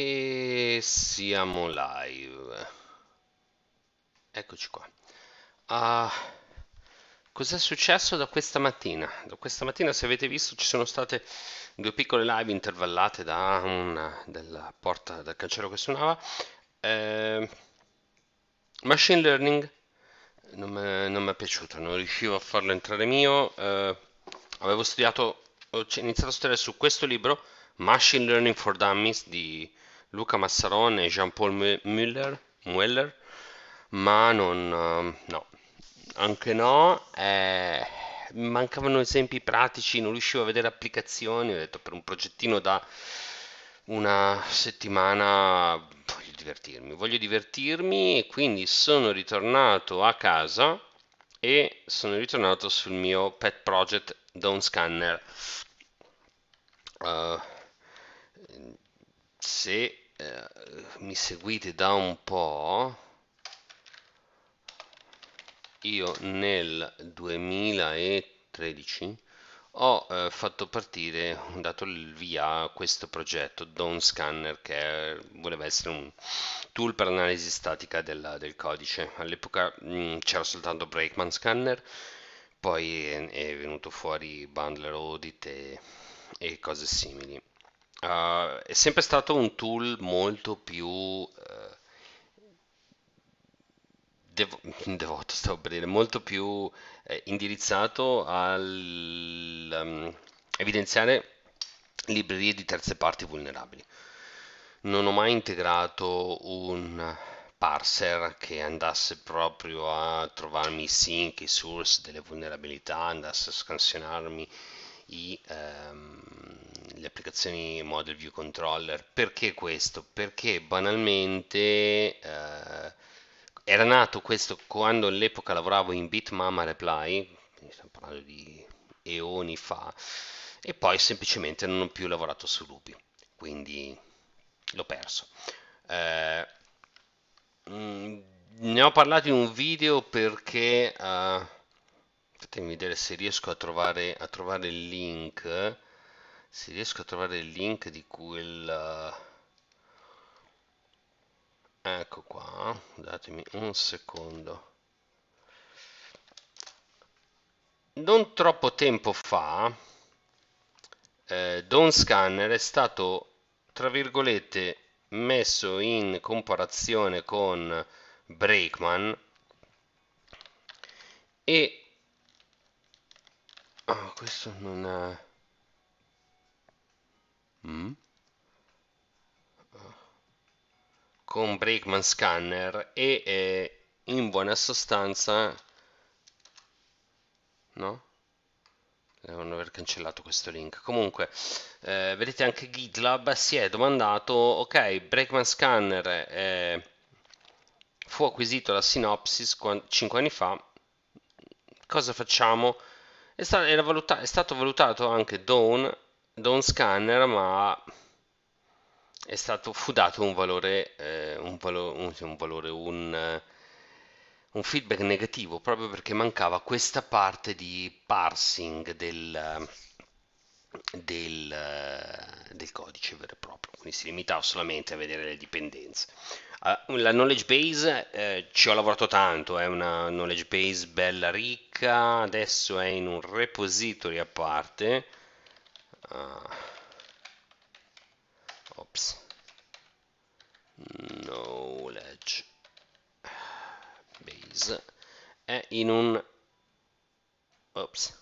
E siamo live. Eccoci qua. Ah, cos'è successo da questa mattina? Da questa mattina, se avete visto, ci sono state due piccole live intervallate da una della porta del cancello che suonava. Eh, machine learning non mi è piaciuto, non riuscivo a farlo entrare mio. Eh, avevo studiato, ho iniziato a studiare su questo libro, Machine Learning for Dummies di Luca Massaron e Jean-Paul Mueller, Mueller ma non, uh, no, anche no, eh, mancavano esempi pratici, non riuscivo a vedere applicazioni, ho detto per un progettino da una settimana voglio divertirmi, voglio divertirmi e quindi sono ritornato a casa e sono ritornato sul mio pet project Dawn Scanner. Uh, se eh, mi seguite da un po', io nel 2013 ho eh, fatto partire, dato il via a questo progetto Dawn Scanner che voleva essere un tool per analisi statica del, del codice. All'epoca mm, c'era soltanto Breakman Scanner, poi è, è venuto fuori Bundler Audit e, e cose simili. Uh, è sempre stato un tool molto più uh, devo- devoto, stavo per dire, molto più eh, indirizzato al um, evidenziare librerie di terze parti vulnerabili. Non ho mai integrato un parser che andasse proprio a trovarmi i sync, i source delle vulnerabilità, andasse a scansionarmi i, um, le applicazioni Model View Controller. Perché questo? Perché banalmente uh, era nato questo quando all'epoca lavoravo in Bitmama Reply, stiamo parlando di eoni fa, e poi semplicemente non ho più lavorato su Ruby, quindi l'ho perso. Eh, mm, ne ho parlato in un video perché... Uh, fatemi vedere se riesco a trovare, a trovare il link. Se riesco a trovare il link di quel ecco qua. Datemi un secondo. Non troppo tempo fa eh, Dawn Scanner è stato tra virgolette messo in comparazione con Breakman e oh, questo non è mm? con Breakman Scanner e eh, in buona sostanza no? devono aver cancellato questo link comunque eh, vedete anche GitLab si è domandato ok Breakman Scanner eh, fu acquisito da Synopsys 5 anni fa cosa facciamo è, sta- valuta- è stato valutato anche Dawn, Dawn Scanner, ma è stato, fu dato un valore, eh, un, valo- un, un, valore un, un, feedback negativo proprio perché mancava questa parte di parsing del, del, del codice vero e proprio, quindi si limitava solamente a vedere le dipendenze. Uh, la knowledge base eh, ci ho lavorato tanto, è una knowledge base bella ricca, adesso è in un repository a parte. Uh, ops. Knowledge base è in un ops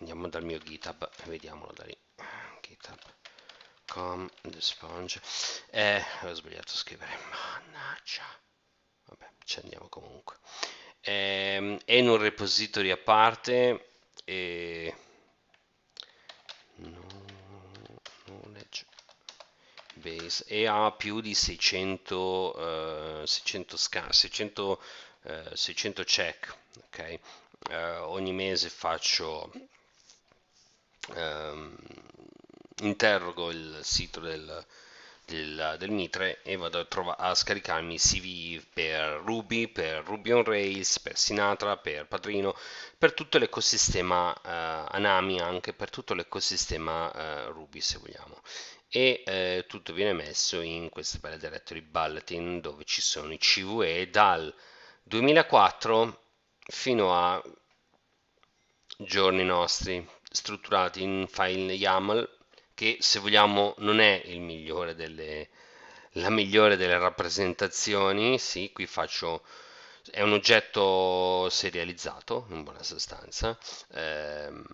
andiamo dal mio github vediamolo da lì. Github com the sponge. Eh, ho sbagliato a scrivere. Mannaggia. Vabbè ci andiamo comunque. Eh, è in un repository a parte e knowledge base. E ha più di 600 uh, 600 sca 600 uh, 600 check ok? Uh, ogni mese faccio um, interrogo il sito del, del, del Mitre e vado a, trova- a, scaricarmi CV per Ruby, per Ruby on Rails, per Sinatra, per Padrino, per tutto l'ecosistema uh, Anami, anche per tutto l'ecosistema uh, Ruby se vogliamo. E uh, tutto viene messo in questa bella directory bulletin dove ci sono i CVE dal 2004 fino a giorni nostri strutturati in file YAML che se vogliamo non è migliore delle, la migliore delle rappresentazioni, sì, qui faccio è un oggetto serializzato in buona sostanza ehm,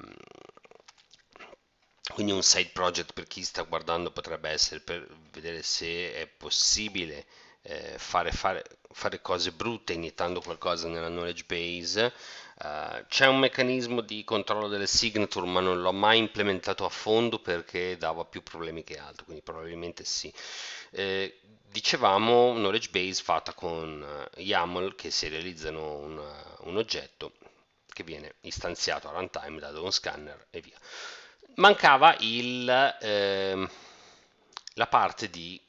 quindi un side project per chi sta guardando potrebbe essere per vedere se è possibile eh, fare, fare, fare, cose brutte iniettando qualcosa nella knowledge base Uh, c'è un meccanismo di controllo delle signature, ma non l'ho mai implementato a fondo perché dava più problemi che altro, quindi probabilmente sì. Eh, dicevamo knowledge base fatta con uh, YAML che serializzano un, uh, un, oggetto che viene istanziato a runtime da uno scanner e via. Mancava il, eh, la parte di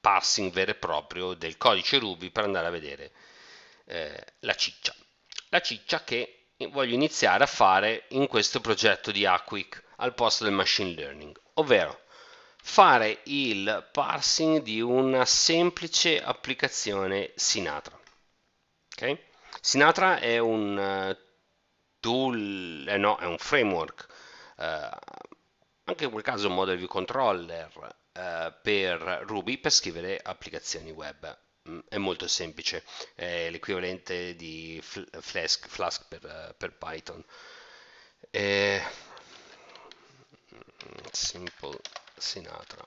parsing vero e proprio del codice Ruby per andare a vedere eh, la ciccia la ciccia che voglio iniziare a fare in questo progetto di Aquic al posto del machine learning, ovvero fare il parsing di una semplice applicazione Sinatra. Okay? Sinatra è un uh, tool, eh no, è un framework, uh, anche in quel caso un model view controller uh, per Ruby per scrivere applicazioni web. Mm, è molto semplice, è l'equivalente di Flask, Flask per, per, Python. E... Simple Sinatra.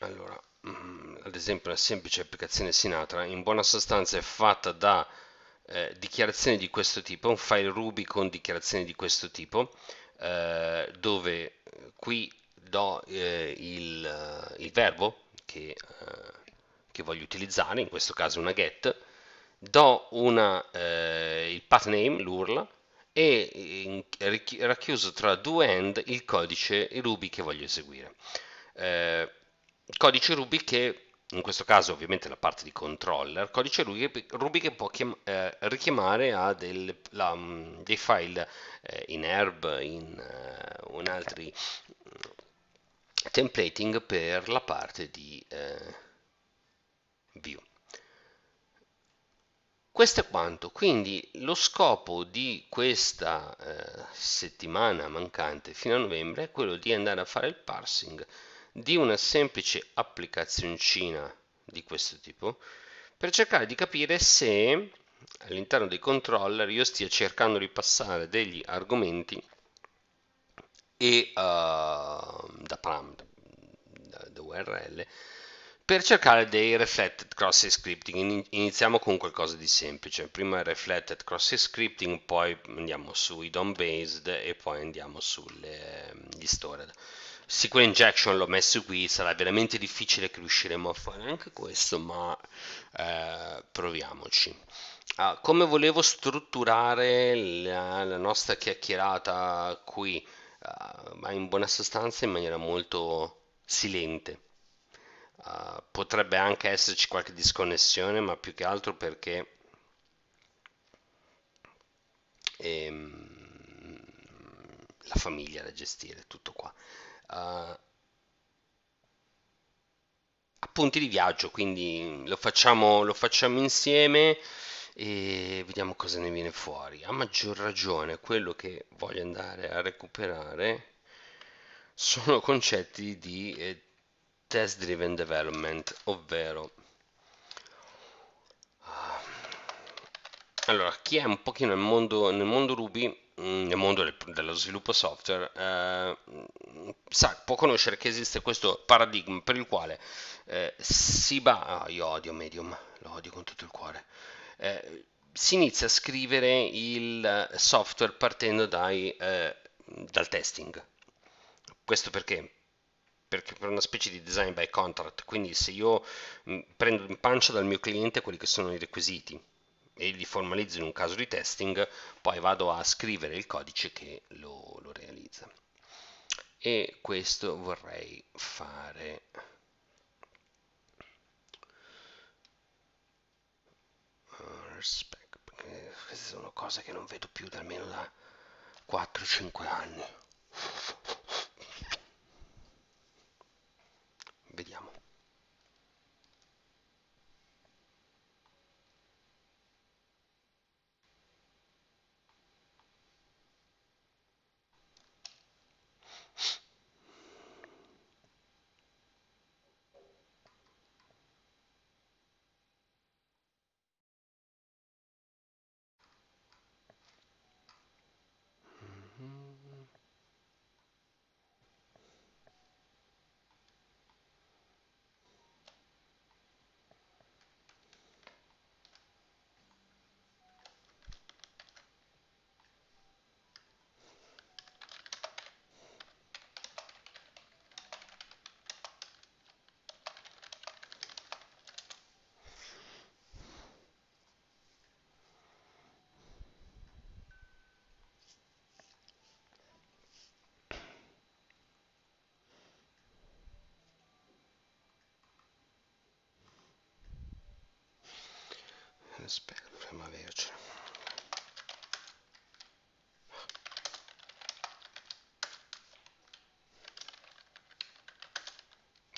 Allora, mm, ad esempio una semplice applicazione Sinatra in buona sostanza è fatta da eh, dichiarazioni di questo tipo, un file Ruby con dichiarazioni di questo tipo, eh, dove qui do eh, il, eh, il, verbo che, eh, che, voglio utilizzare, in questo caso una get, do una, eh, il path name, l'URL, e in, racchiuso tra due end il codice Ruby che voglio eseguire. Eh, codice Ruby che in questo caso ovviamente la parte di controller, codice Ruby che può chiam- eh, richiamare a del, la, mm, dei file eh, in herb, in, uh, in altri templating per la parte di eh, view. Questo è quanto, quindi lo scopo di questa eh, settimana mancante fino a novembre è quello di andare a fare il parsing di una semplice applicazioncina di questo tipo per cercare di capire se all'interno dei controller io stia cercando di passare degli argomenti e uh, da param, da, da URL per cercare dei reflected cross scripting. Iniziamo con qualcosa di semplice. Prima reflected cross scripting poi andiamo sui DOM based e poi andiamo sugli stored. SQL injection l'ho messo qui sarà veramente difficile che riusciremo a fare anche questo ma eh, proviamoci. Ah, come volevo strutturare la, la nostra chiacchierata qui uh, ma in buona sostanza in maniera molto silente. Uh, potrebbe anche esserci qualche disconnessione, ma più che altro perché ehm, la famiglia da gestire, tutto qua. Uh, appunti di viaggio, quindi lo facciamo, lo facciamo insieme e vediamo cosa ne viene fuori. A maggior ragione quello che voglio andare a recuperare sono concetti di eh, test driven development, ovvero ah, allora, chi è un pochino nel mondo, nel mondo Ruby, mm, nel mondo del, dello sviluppo software, eh, sa, può conoscere che esiste questo paradigma per il quale eh, si va... Ah, io odio Medium, lo odio con tutto il cuore eh, si inizia a scrivere il software partendo dai, eh, dal testing. Questo perché? Perché per una specie di design by contract, quindi se io mm, prendo in pancia dal mio cliente quelli che sono i requisiti e li formalizzo in un caso di testing, poi vado a scrivere il codice che lo, lo realizza. e questo vorrei fare respect perché queste sono cose che non vedo più da almeno da 4-5 anni. Vediamo aspetta dovremmo avercela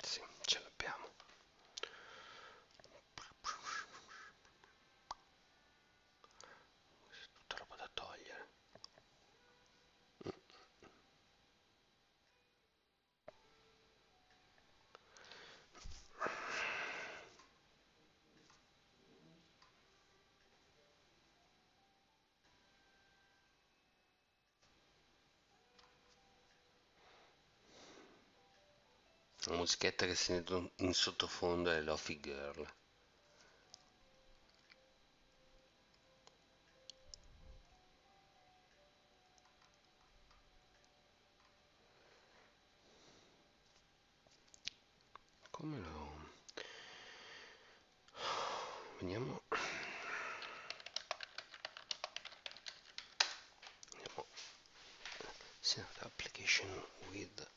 sì ce l'abbiamo tutta roba da togliere La musichetta che sento in sottofondo è Lofi Girl. Come lo... Vediamo... Set application with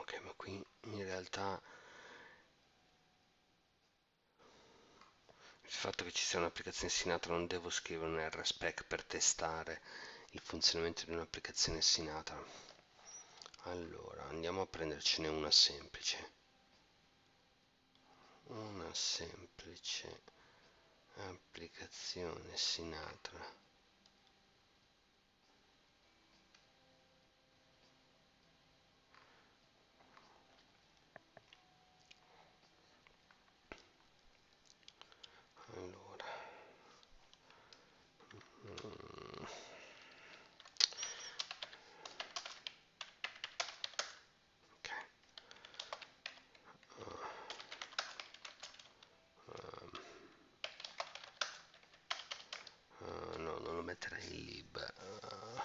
ok ma qui in realtà il fatto che ci sia un'applicazione Sinatra non devo scrivere un RSpec per testare il funzionamento di un'applicazione Sinatra. Allora andiamo a prendercene una semplice. Una semplice applicazione Sinatra allora mm. ok Uh, no, non lo metterei in lib. Uh,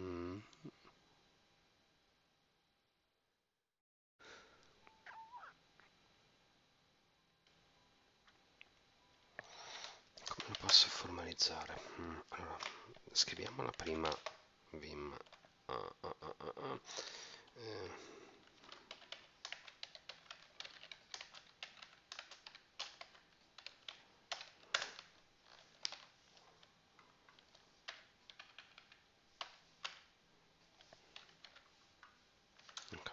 mm. Come lo posso formalizzare? Mm, allora, scriviamo la prima Vim. Uh, uh, uh, eh. Ok.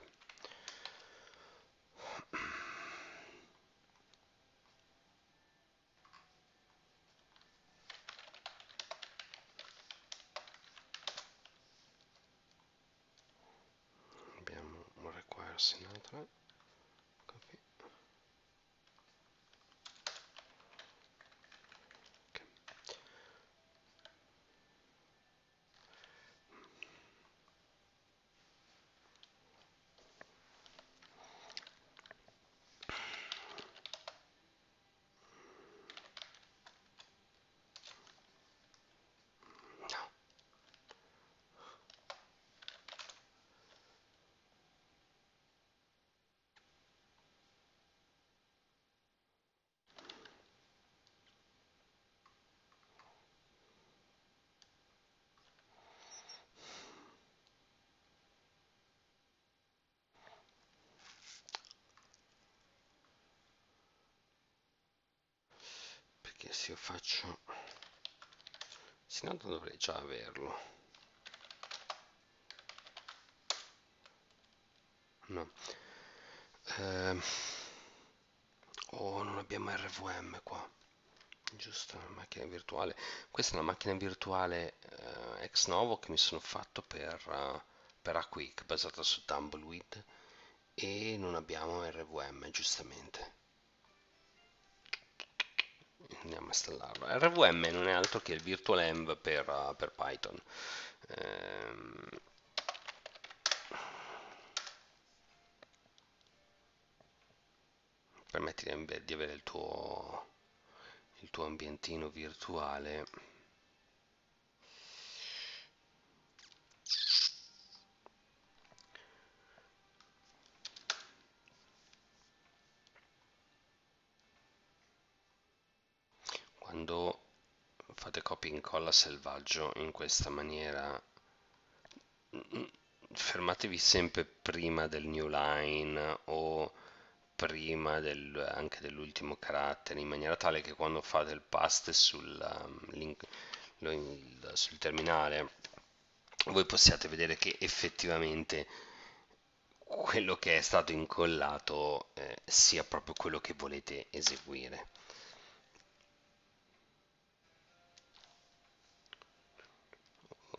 Sinatra copy okay. no perché se io faccio se no dovrei già averlo. No. Eh, oh non abbiamo RVM qua. Giusto macchina virtuale. Questa è una macchina virtuale eh, ex novo che mi sono fatto per, uh, per Aquic basata su Tumbleweed e non abbiamo RVM giustamente andiamo a installarlo. RVM non è altro che il virtual env per, uh, per Python. Ehm, permetti di avere il tuo il tuo ambientino virtuale quando fate copia e incolla selvaggio in questa maniera fermatevi sempre prima del new line o prima del, anche dell'ultimo carattere in maniera tale che quando fate il paste sul, um, sul terminale voi possiate vedere che effettivamente quello che è stato incollato eh, sia proprio quello che volete eseguire.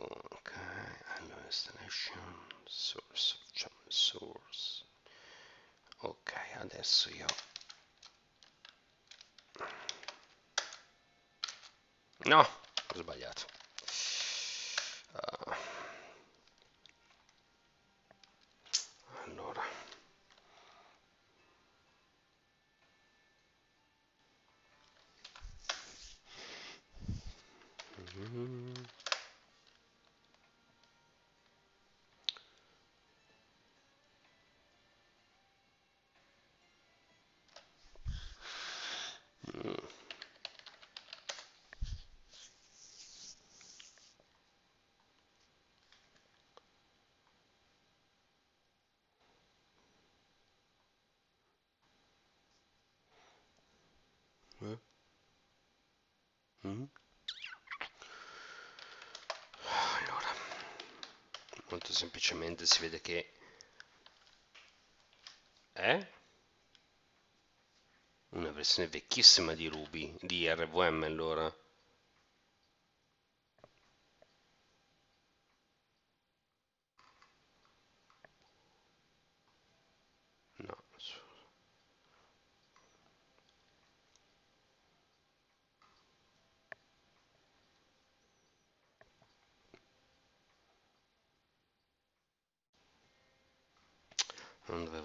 Ok, allora installation source, il source. Ok, adesso io No, ho sbagliato. Uh, allora. Mm -hmm. Mm. Allora, molto semplicemente si vede che è una versione vecchissima di Ruby, di RVM allora.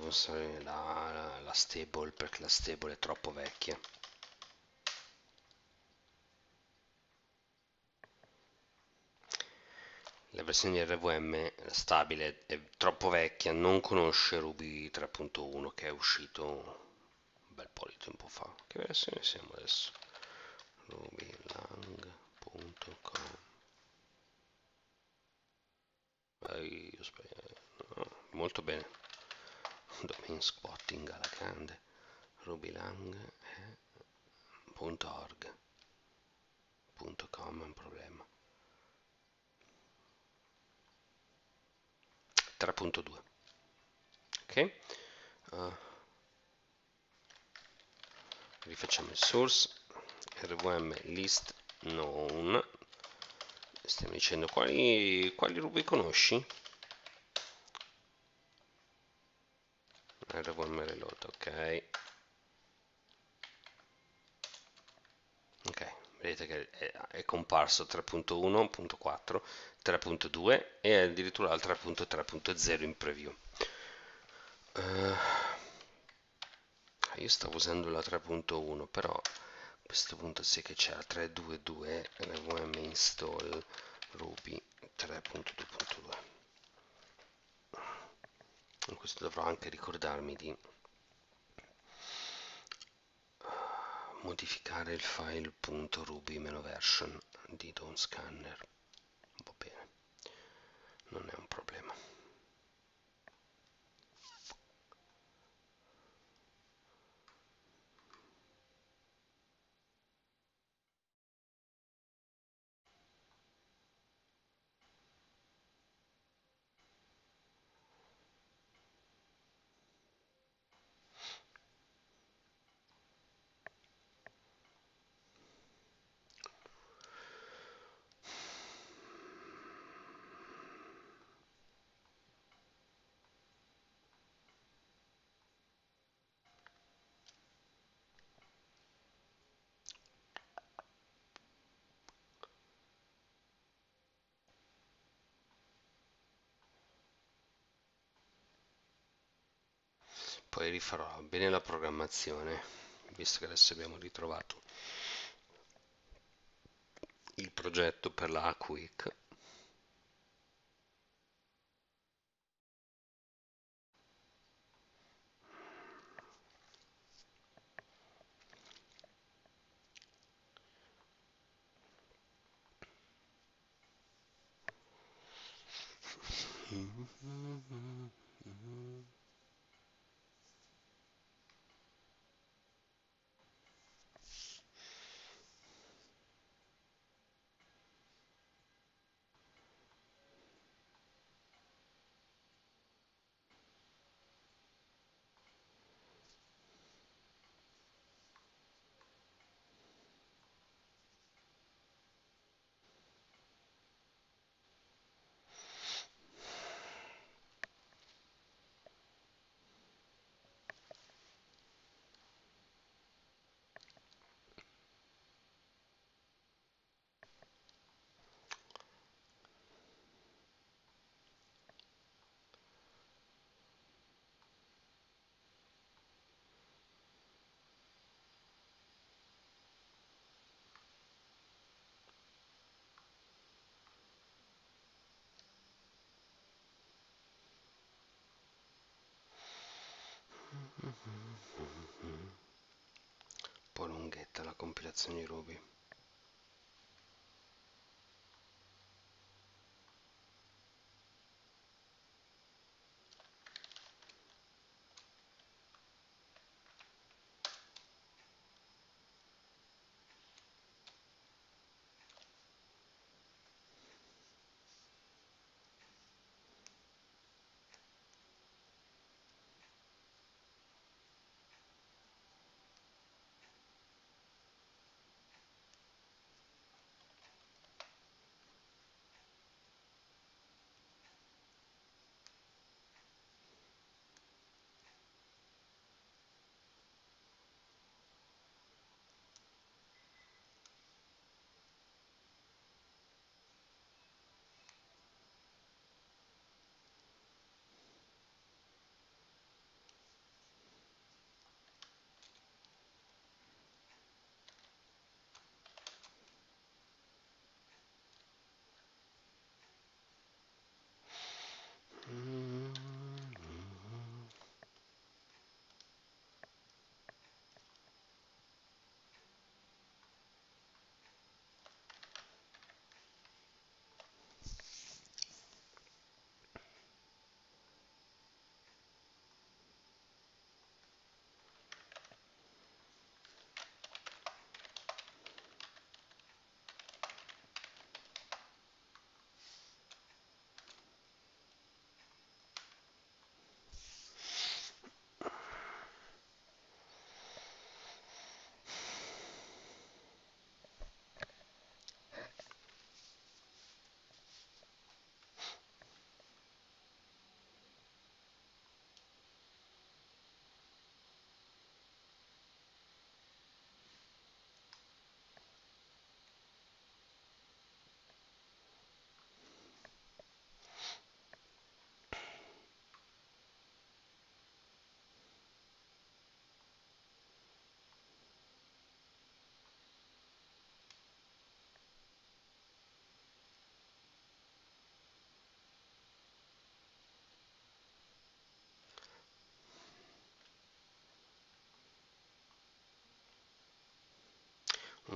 Usare la, la stable perché la stable è troppo vecchia. La versione di RVM stabile è troppo vecchia non conosce Ruby 3.1 che è uscito un bel po' di tempo fa. Che versione siamo adesso? Rubylang.com molto bene domain squatting alla grande. Rubylang.org.com è un problema. 3.2 ok? Uh, rifacciamo il source. Rvm list known. Stiamo dicendo quali, quali ruby conosci R1 reload, ok. Ok, vedete che è, è comparso 3.1.4, 3.2 e addirittura il 3.3.0 in preview. Uh, io stavo usando la 3.1 però a questo punto sì che c'è la 3.2.2 rvm install ruby 3.2.2 questo dovrò anche ricordarmi di modificare il file .ruby-version di DOM-scanner va bene non è un problema poi rifarò bene la programmazione visto che adesso abbiamo ritrovato il progetto per la Quick po' lunghetta la compilazione di Ruby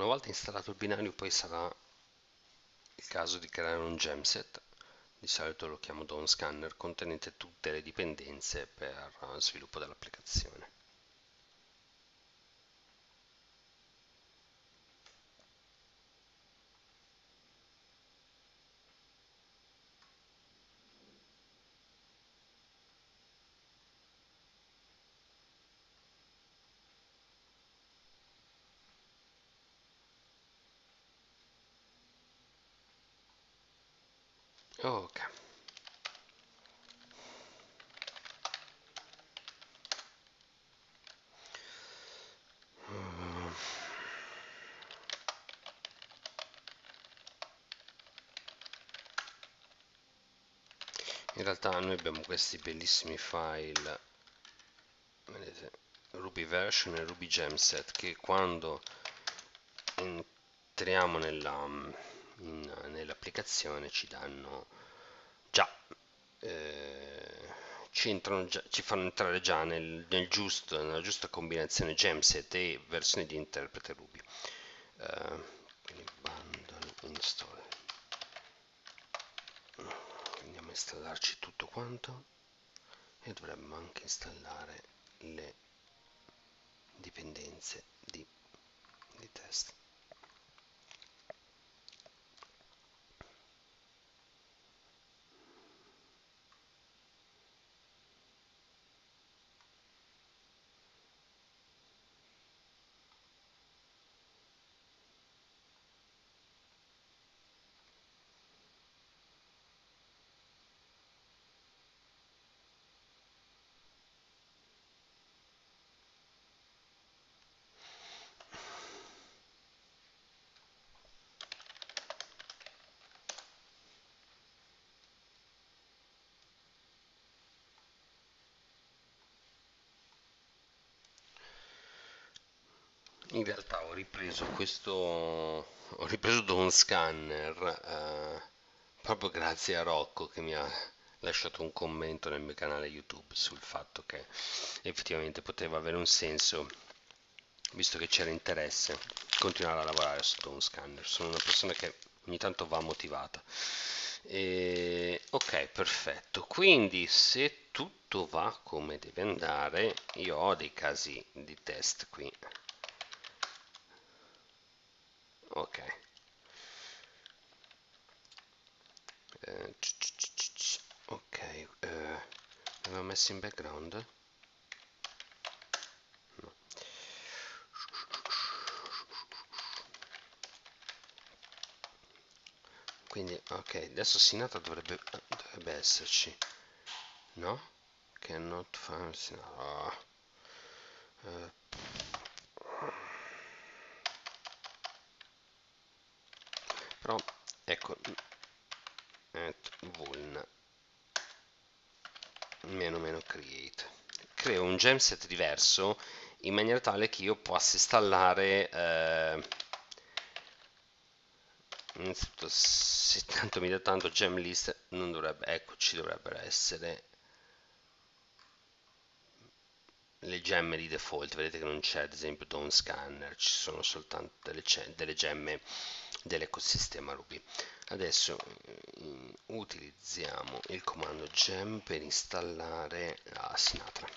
Una volta installato il binario poi sarà il caso di creare un gemset, di solito lo chiamo DOM scanner, contenente tutte le dipendenze per sviluppo dell'applicazione. Ok. In realtà noi abbiamo questi bellissimi file, vedete, Ruby version e Ruby gemset che quando entriamo nella nell'applicazione ci danno già, eh, ci, già, ci fanno entrare già nel, nel giusto, nella giusta combinazione gemset e versione di interprete Ruby. Uh, quindi bundle install. A installarci tutto quanto e dovremmo anche installare le dipendenze di, di test. In realtà ho ripreso questo ho ripreso Dawn Scanner eh, proprio grazie a Rocco che mi ha lasciato un commento nel mio canale YouTube sul fatto che effettivamente poteva avere un senso visto che c'era interesse continuare a lavorare su Dawn Scanner. Sono una persona che ogni tanto va motivata. E, ok perfetto. Quindi se tutto va come deve andare io ho dei casi di test qui ok eh, ok eh, l'avevo messo in background no. quindi ok adesso Sinatra dovrebbe, dovrebbe esserci no? cannot find no. uh, però ecco at vuln. Meno meno create. Creo un gemset diverso in maniera tale che io possa installare eh, se tanto mi dà tanto gem list non dovrebbe ecco ci dovrebbero essere le gemme di default vedete che non c'è ad esempio Dawn Scanner ci sono soltanto delle, delle gemme dell'ecosistema Ruby. Adesso eh, utilizziamo il comando gem per installare la Sinatra.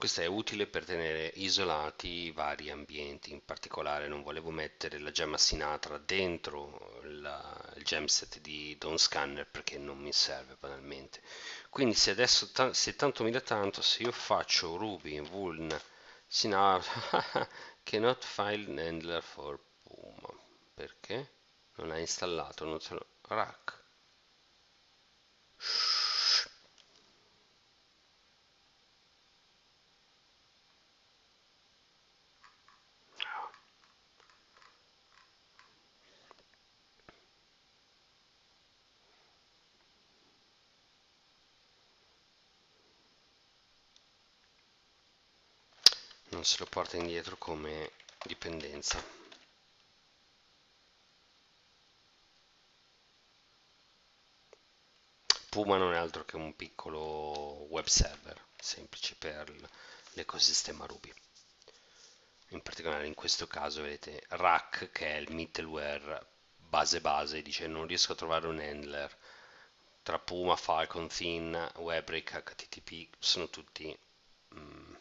Questo è utile per tenere isolati vari ambienti, in particolare non volevo mettere la gemma Sinatra dentro la, il gemset di Dawn Scanner perché non mi serve banalmente. Quindi se adesso, se tanto mi dà tanto, se io faccio Ruby in vuln Sinatra cannot file handler for Puma, perché? Non ha installato, non se lo... rack. non se lo porta indietro come dipendenza Puma non è altro che un piccolo web server semplice per l'ecosistema Ruby. In particolare in questo caso vedete Rack che è il middleware base base, dice non riesco a trovare un handler tra Puma, Falcon, Thin, Webrick, HTTP, sono tutti mm,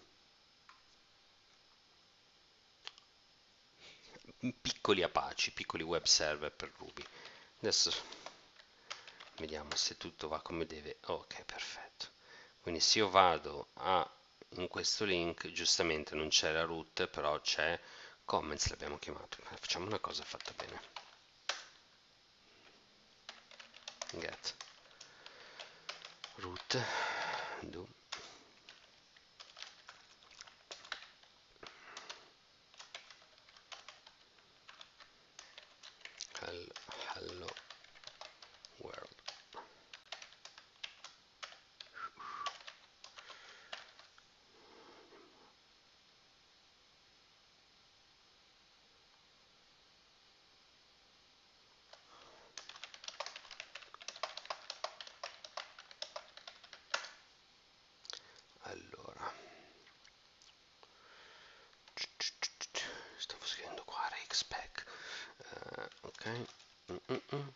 piccoli Apache, piccoli web server per Ruby. Adesso vediamo se tutto va come deve. Ok, perfetto. Quindi se io vado a in questo link, giustamente non c'è la root, però c'è comments, l'abbiamo chiamato. Facciamo una cosa fatta bene. Get root do uh, ok mm -mm -mm.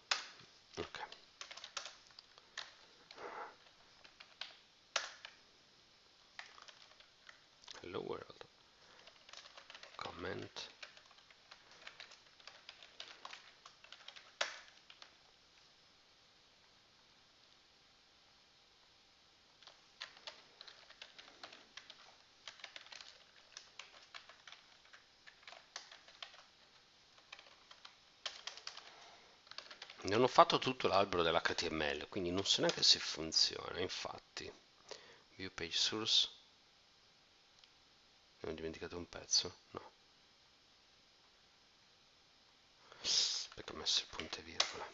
Non ho fatto tutto l'albero dell'HTML, quindi non so neanche se funziona, infatti. View page source. Mi ho dimenticato un pezzo? No. Perché ho messo il punto e virgola.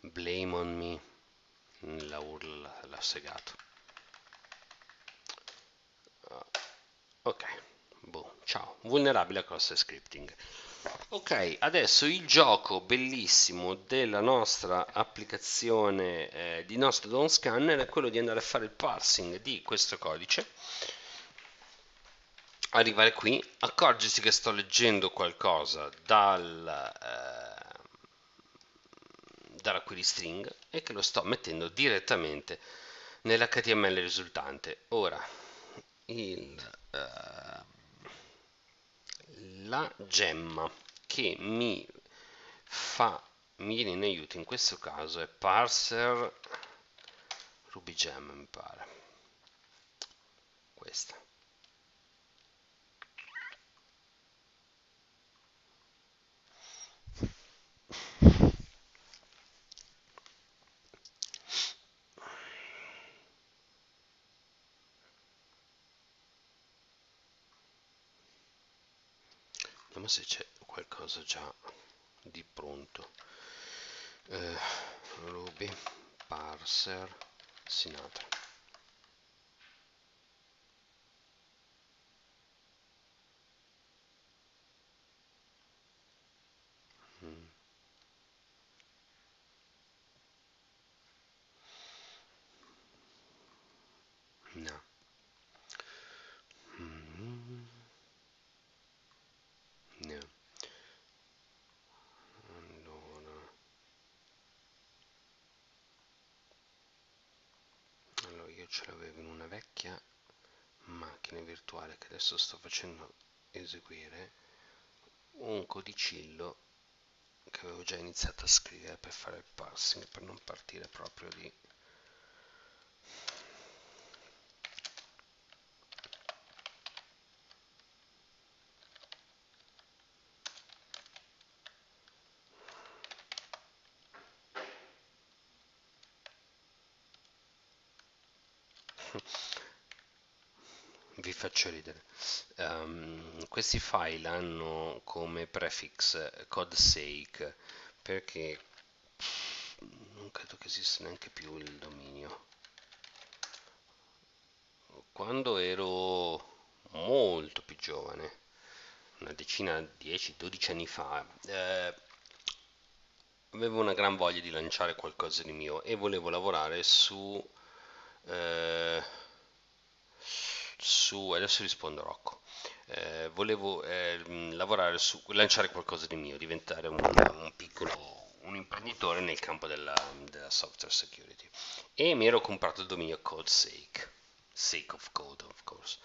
Blame on me. La URL l'ha segato. Uh, ok. Boh, ciao. Vulnerabile a cross scripting. Ok, adesso il gioco bellissimo della nostra applicazione eh, di nostro Dawn Scanner è quello di andare a fare il parsing di questo codice arrivare qui, accorgersi che sto leggendo qualcosa dal, eh, dalla query string e che lo sto mettendo direttamente nell'HTML risultante. Ora, il, eh, la gemma che mi fa mi viene in aiuto in questo caso è parser ruby gem mi pare. Questa. Vediamo se c'è qualcosa già di pronto. Eh, ruby parser sinatra mm. no No. Allora. Allora io ce l'avevo in una vecchia macchina virtuale che adesso sto facendo eseguire un codicillo che avevo già iniziato a scrivere per fare il parsing per non partire proprio di faccio ridere. Um, questi file hanno come prefix codesake perché non credo che esista neanche più il dominio. Quando ero molto più giovane una decina 10 12 anni fa eh, avevo una gran voglia di lanciare qualcosa di mio e volevo lavorare su, eh, su adesso rispondo Rocco. Eh, volevo eh, lavorare su lanciare qualcosa di mio, diventare un, un piccolo un imprenditore nel campo della, della, software security e mi ero comprato il dominio CodeSake, Sake of Code of course.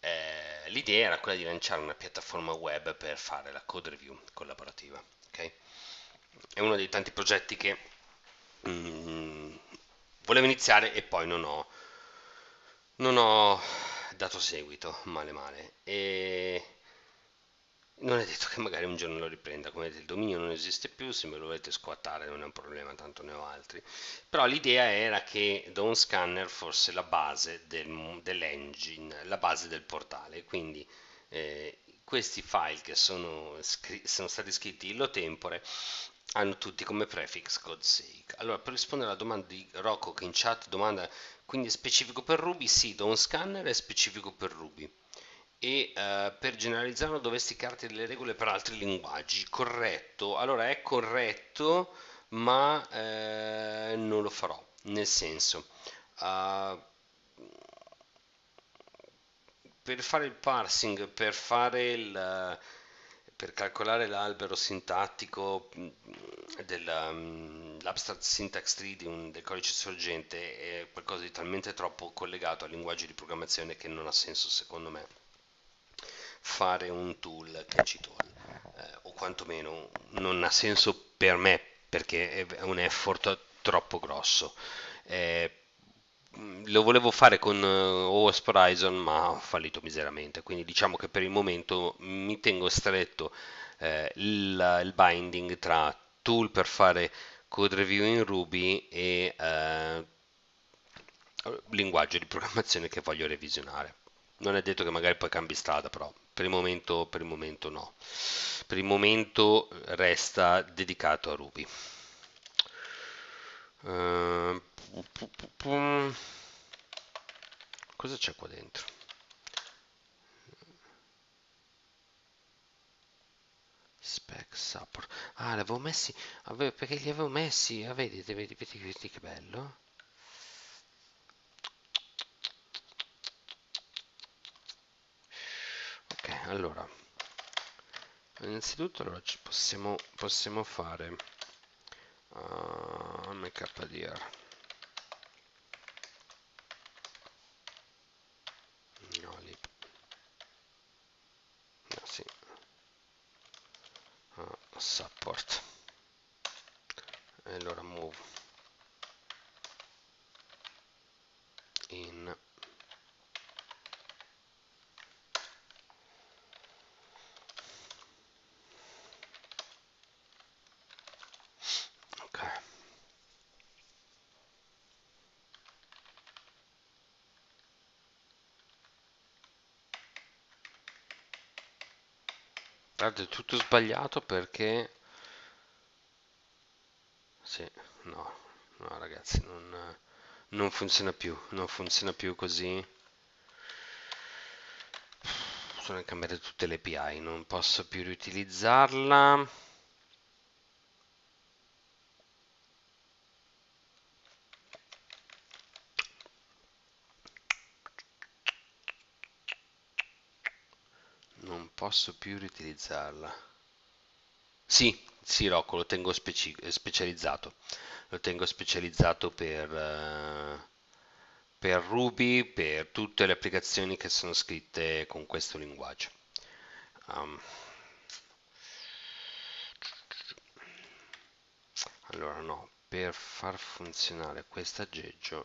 Eh, l'idea era quella di lanciare una piattaforma web per fare la code review collaborativa. Okay? È uno dei tanti progetti che mm, volevo iniziare e poi non ho, non ho dato seguito, male male. E non è detto che magari un giorno lo riprenda, come vedete il dominio non esiste più, se me lo volete squattare non è un problema, tanto ne ho altri. Però l'idea era che Dawn Scanner fosse la base del, dell'engine, la base del portale, quindi eh, questi file che sono, sono, stati scritti illo tempore hanno tutti come prefix codesake. Allora, per rispondere alla domanda di Rocco che in chat domanda, quindi è specifico per Ruby? Sì, Dawn Scanner è specifico per Ruby e uh, per generalizzarlo dovresti crearti delle regole per altri linguaggi. Corretto, allora è corretto, ma eh, non lo farò. Nel senso, uh, per fare il parsing, per fare il per calcolare l'albero sintattico dell'abstract syntax tree un, del codice sorgente è qualcosa di talmente troppo collegato al linguaggio di programmazione che non ha senso secondo me fare un tool che ci toglie, eh, o quantomeno non ha senso per me perché è un effort troppo grosso. Eh, lo volevo fare con uh, OS Horizon ma ho fallito miseramente quindi diciamo che per il momento mi tengo stretto eh, il, il, binding tra tool per fare code review in Ruby e eh, linguaggio di programmazione che voglio revisionare non è detto che magari poi cambi strada però per il momento, per il momento no. Per il momento resta dedicato a Ruby. Uh, cosa c'è qua dentro? Spec support. Ah, li avevo messi. perché li avevo messi. Ah, vedi, vedi, vedi, vedi che bello. allora innanzitutto allora possiamo, possiamo fare uh, mkdir no lib no, sì. uh, support. E allora move in Guarda, è tutto sbagliato perché... Sì, no, no ragazzi, non, non funziona più, non funziona più così. Sono cambiate tutte le API, non posso più riutilizzarla. Posso più riutilizzarla. Sì, sì, Rocco, lo tengo speci specializzato. Lo tengo specializzato per, uh, per Ruby, per tutte le applicazioni che sono scritte con questo linguaggio. Um, allora no, per far funzionare questo aggeggio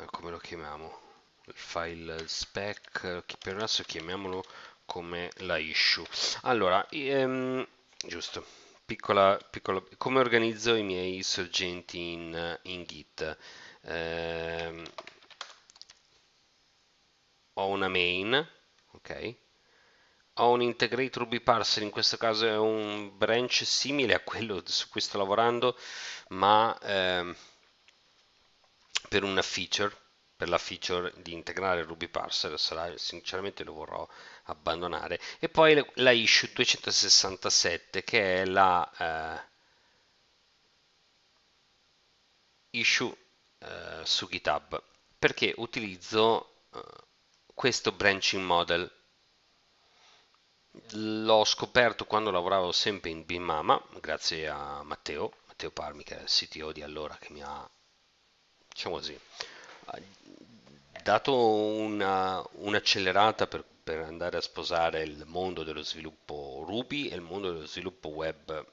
Eh, come lo chiamiamo? Il file spec, per adesso chiamiamolo come la issue. Allora, ehm, giusto, piccola, piccola, come organizzo i miei sorgenti in, in Git? Eh, ho una main, ok? ho un integrate Ruby parser, in questo caso è un branch simile a quello su cui sto lavorando, ma ehm, per una feature, per la feature di integrare Ruby parser, sarà, sinceramente lo vorrò abbandonare. E poi la issue 267 che è la eh, issue eh, su GitHub perché utilizzo eh, questo branching model l'ho scoperto quando lavoravo sempre in Bimama grazie a Matteo Matteo Parmi che è il CTO di allora che mi ha diciamo così dato una, un'accelerata per, per andare a sposare il mondo dello sviluppo Ruby e il mondo dello sviluppo web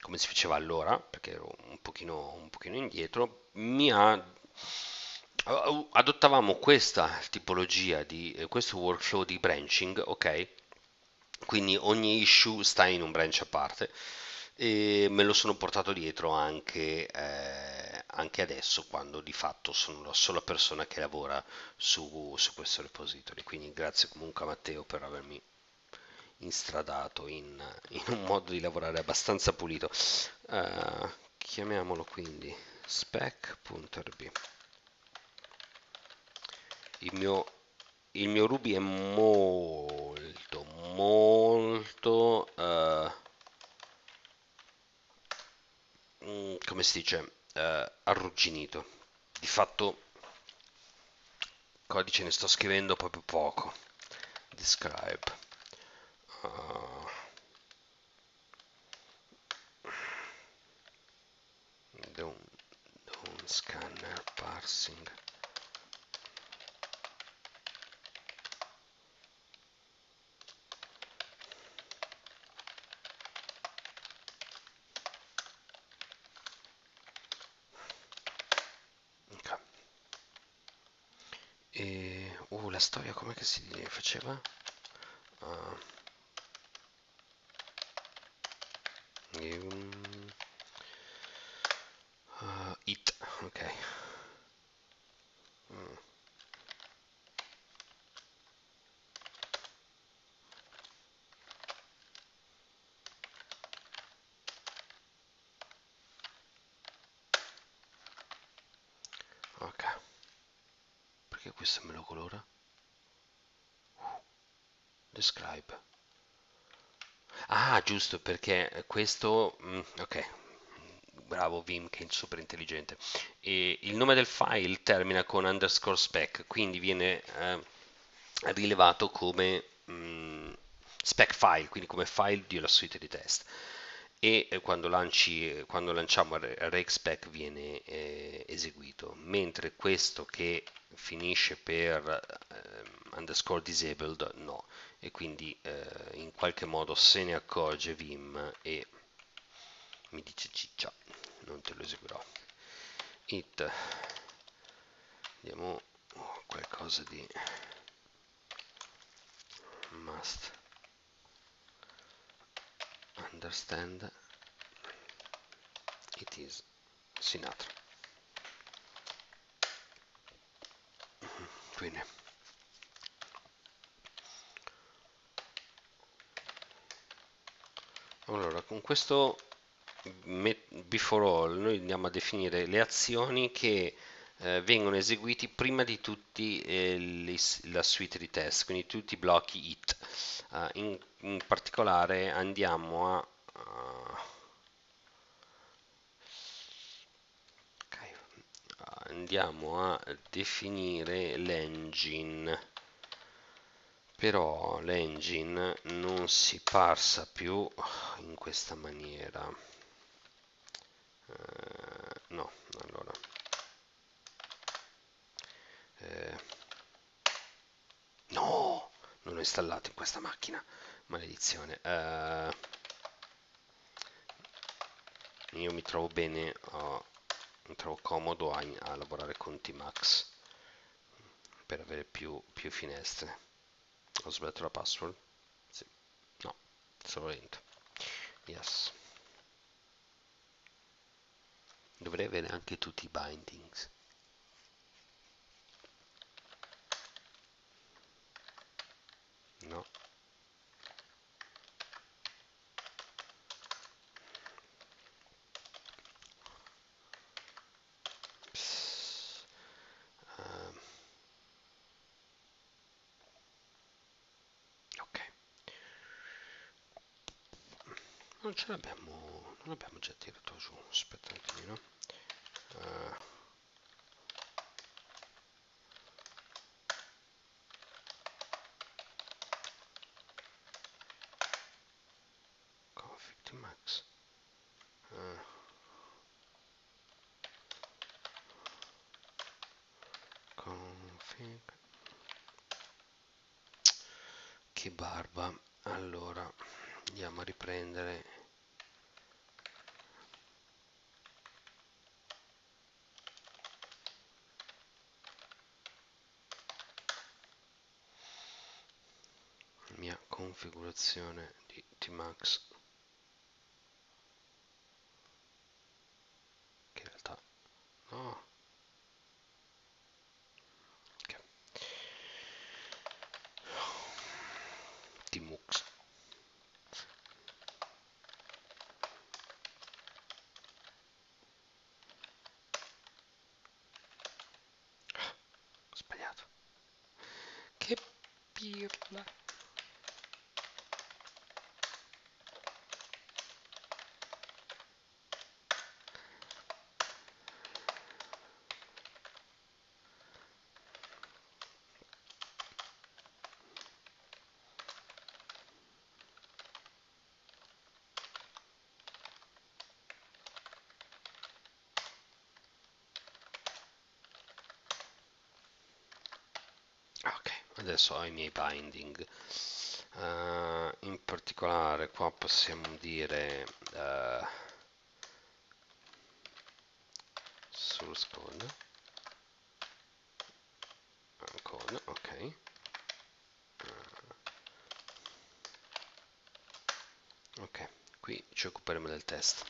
come si faceva allora, perché ero un pochino, un pochino indietro, mi ha adottavamo questa tipologia di questo workflow di branching, ok? Quindi ogni issue sta in un branch a parte e me lo sono portato dietro anche, eh, anche adesso quando di fatto sono la sola persona che lavora su, su questo repository. Quindi grazie comunque a Matteo per avermi instradato in, in un modo di lavorare abbastanza pulito. Uh, chiamiamolo quindi spec.rb. Il mio, il mio Ruby è molto, molto, uh, come si dice, uh, arrugginito. Di fatto, codice ne sto scrivendo proprio poco. Describe uh, don't, don't scanner parsing Storia come si faceva? Uh, um, uh, it ok mm. ok perché questo me lo colora uh. describe Ah, giusto, perché questo... Mm, ok, bravo Vim che è super intelligente. E il nome del file termina con underscore spec, quindi viene eh, rilevato come mm, spec file, quindi come file una suite di test. E eh, quando, lanci, quando lanciamo RegSpec viene eh, eseguito, mentre questo che finisce per underscore disabled no e quindi eh, in qualche modo se ne accorge Vim e mi dice ciccia, non te lo eseguirò. It, diamo qualcosa di must understand it is Sinatra. Quindi Allora, con questo before all noi andiamo a definire le azioni che eh, vengono eseguiti prima di tutti eh, li, la suite di test, quindi tutti i blocchi it. Uh, in, in, particolare andiamo a uh, andiamo a definire l'engine però l'engine non si parsa più in questa maniera. Eh, no allora. Eh, no non l'ho installato in questa macchina maledizione. Eh, io mi trovo bene oh, mi trovo comodo a, a lavorare con Tmax per avere più, più finestre ho sbagliato la password? Sì. No, solo int. Yes. Dovrei avere anche tutti i bindings. No. non ce l'abbiamo non l'abbiamo già tirato giù aspetta un attimino uh, config max. Uh, config. Che barba. Allora andiamo a riprendere configurazione di Tmax che in realtà no okay. Tmux ho sbagliato che pirla ok adesso ho i miei binding. Uh, in particolare qua possiamo dire uh, source code code ok. Uh, ok qui ci occuperemo del test.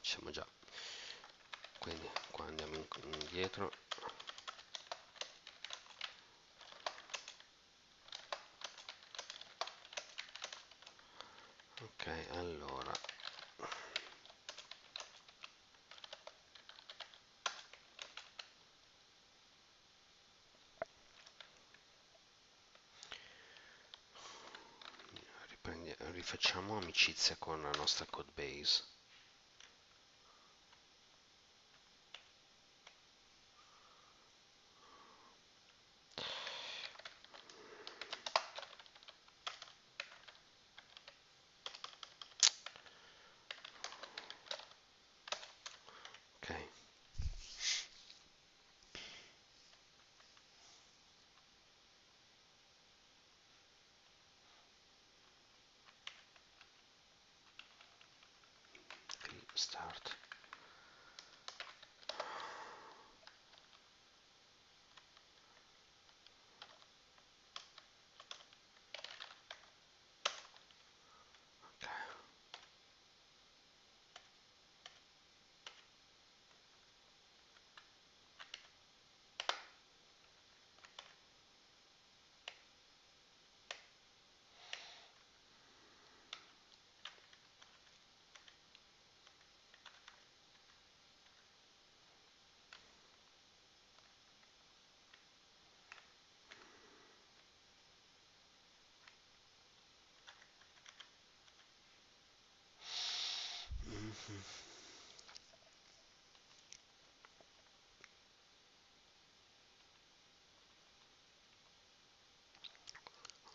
Siamo già. Quindi qua andiamo indietro ok allora rifacciamo amicizia con la nostra code base start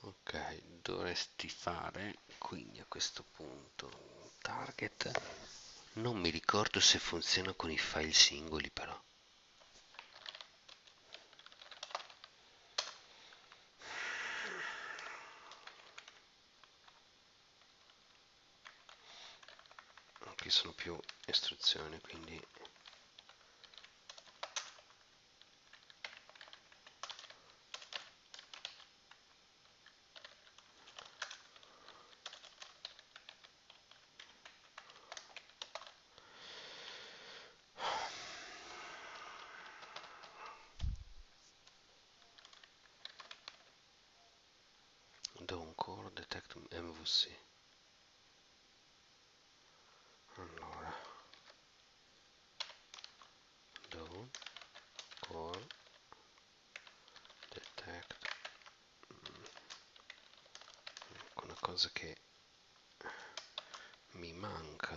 ok dovresti fare quindi a questo punto target. Non mi ricordo se funziona con i file singoli però sono più istruzioni quindi Dawn Core Detect MVC allora Dawn Core Detect cosa che mi manca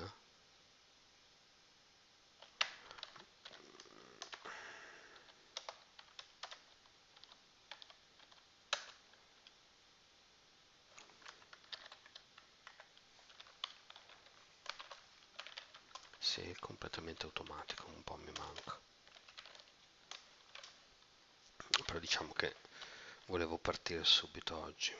se è completamente automatico un po' mi manca però diciamo che volevo partire subito oggi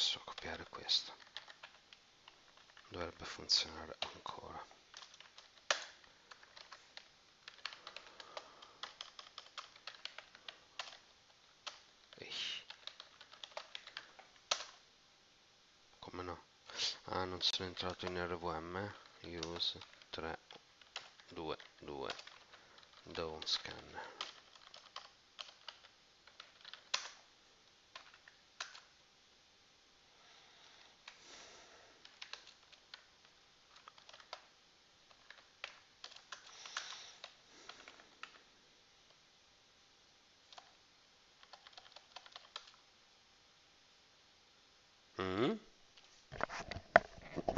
posso copiare questo. Dovrebbe funzionare ancora. Ehi. come no? Ah non sono entrato in RVM use 3 2 2 don't scan Mm?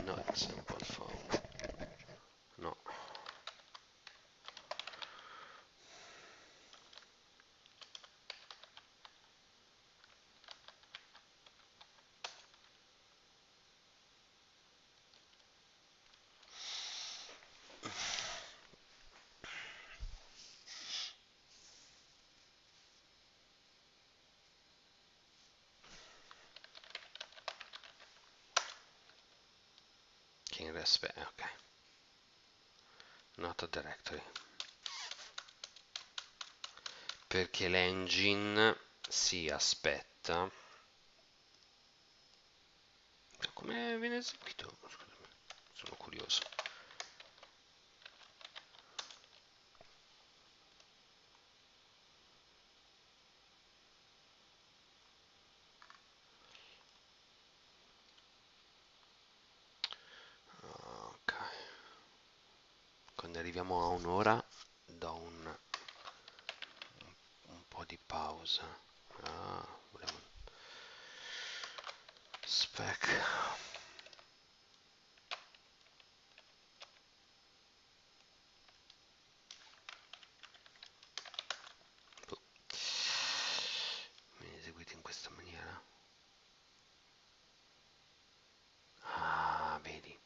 No example phone. No. Respect, ok. Not a directory. Perché l'engine si aspetta. Come viene eseguito? Scusami, sono curioso. Ok. Quando arriviamo a un'ora do un, un po' di pausa. Ah, volevo... Spec. Boh. Viene eseguito in questa maniera. Ah, vedi.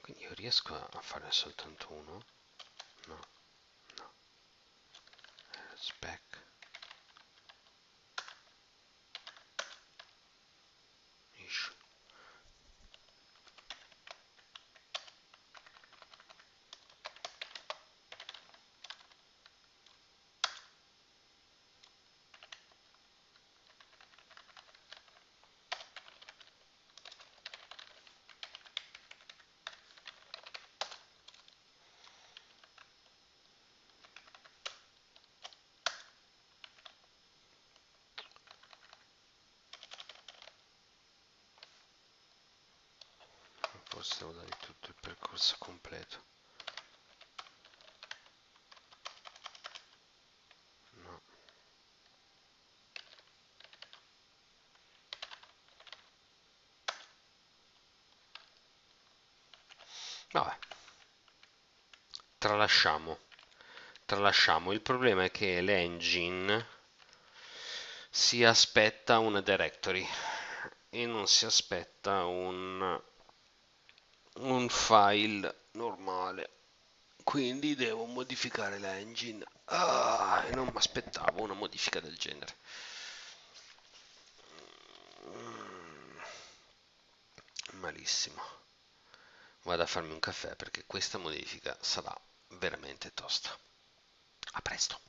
Quindi io riesco a fare soltanto uno? No, no. Eh, spec. Ish. Forse devo dare tutto il percorso completo. No. Tralasciamo. Tralasciamo. Il problema è che l'engine si aspetta una directory e non si aspetta un, un file normale. Quindi devo modificare l'engine ah, non mi aspettavo una modifica del genere. Mm, malissimo. Vado a farmi un caffè perché questa modifica sarà veramente tosta. A presto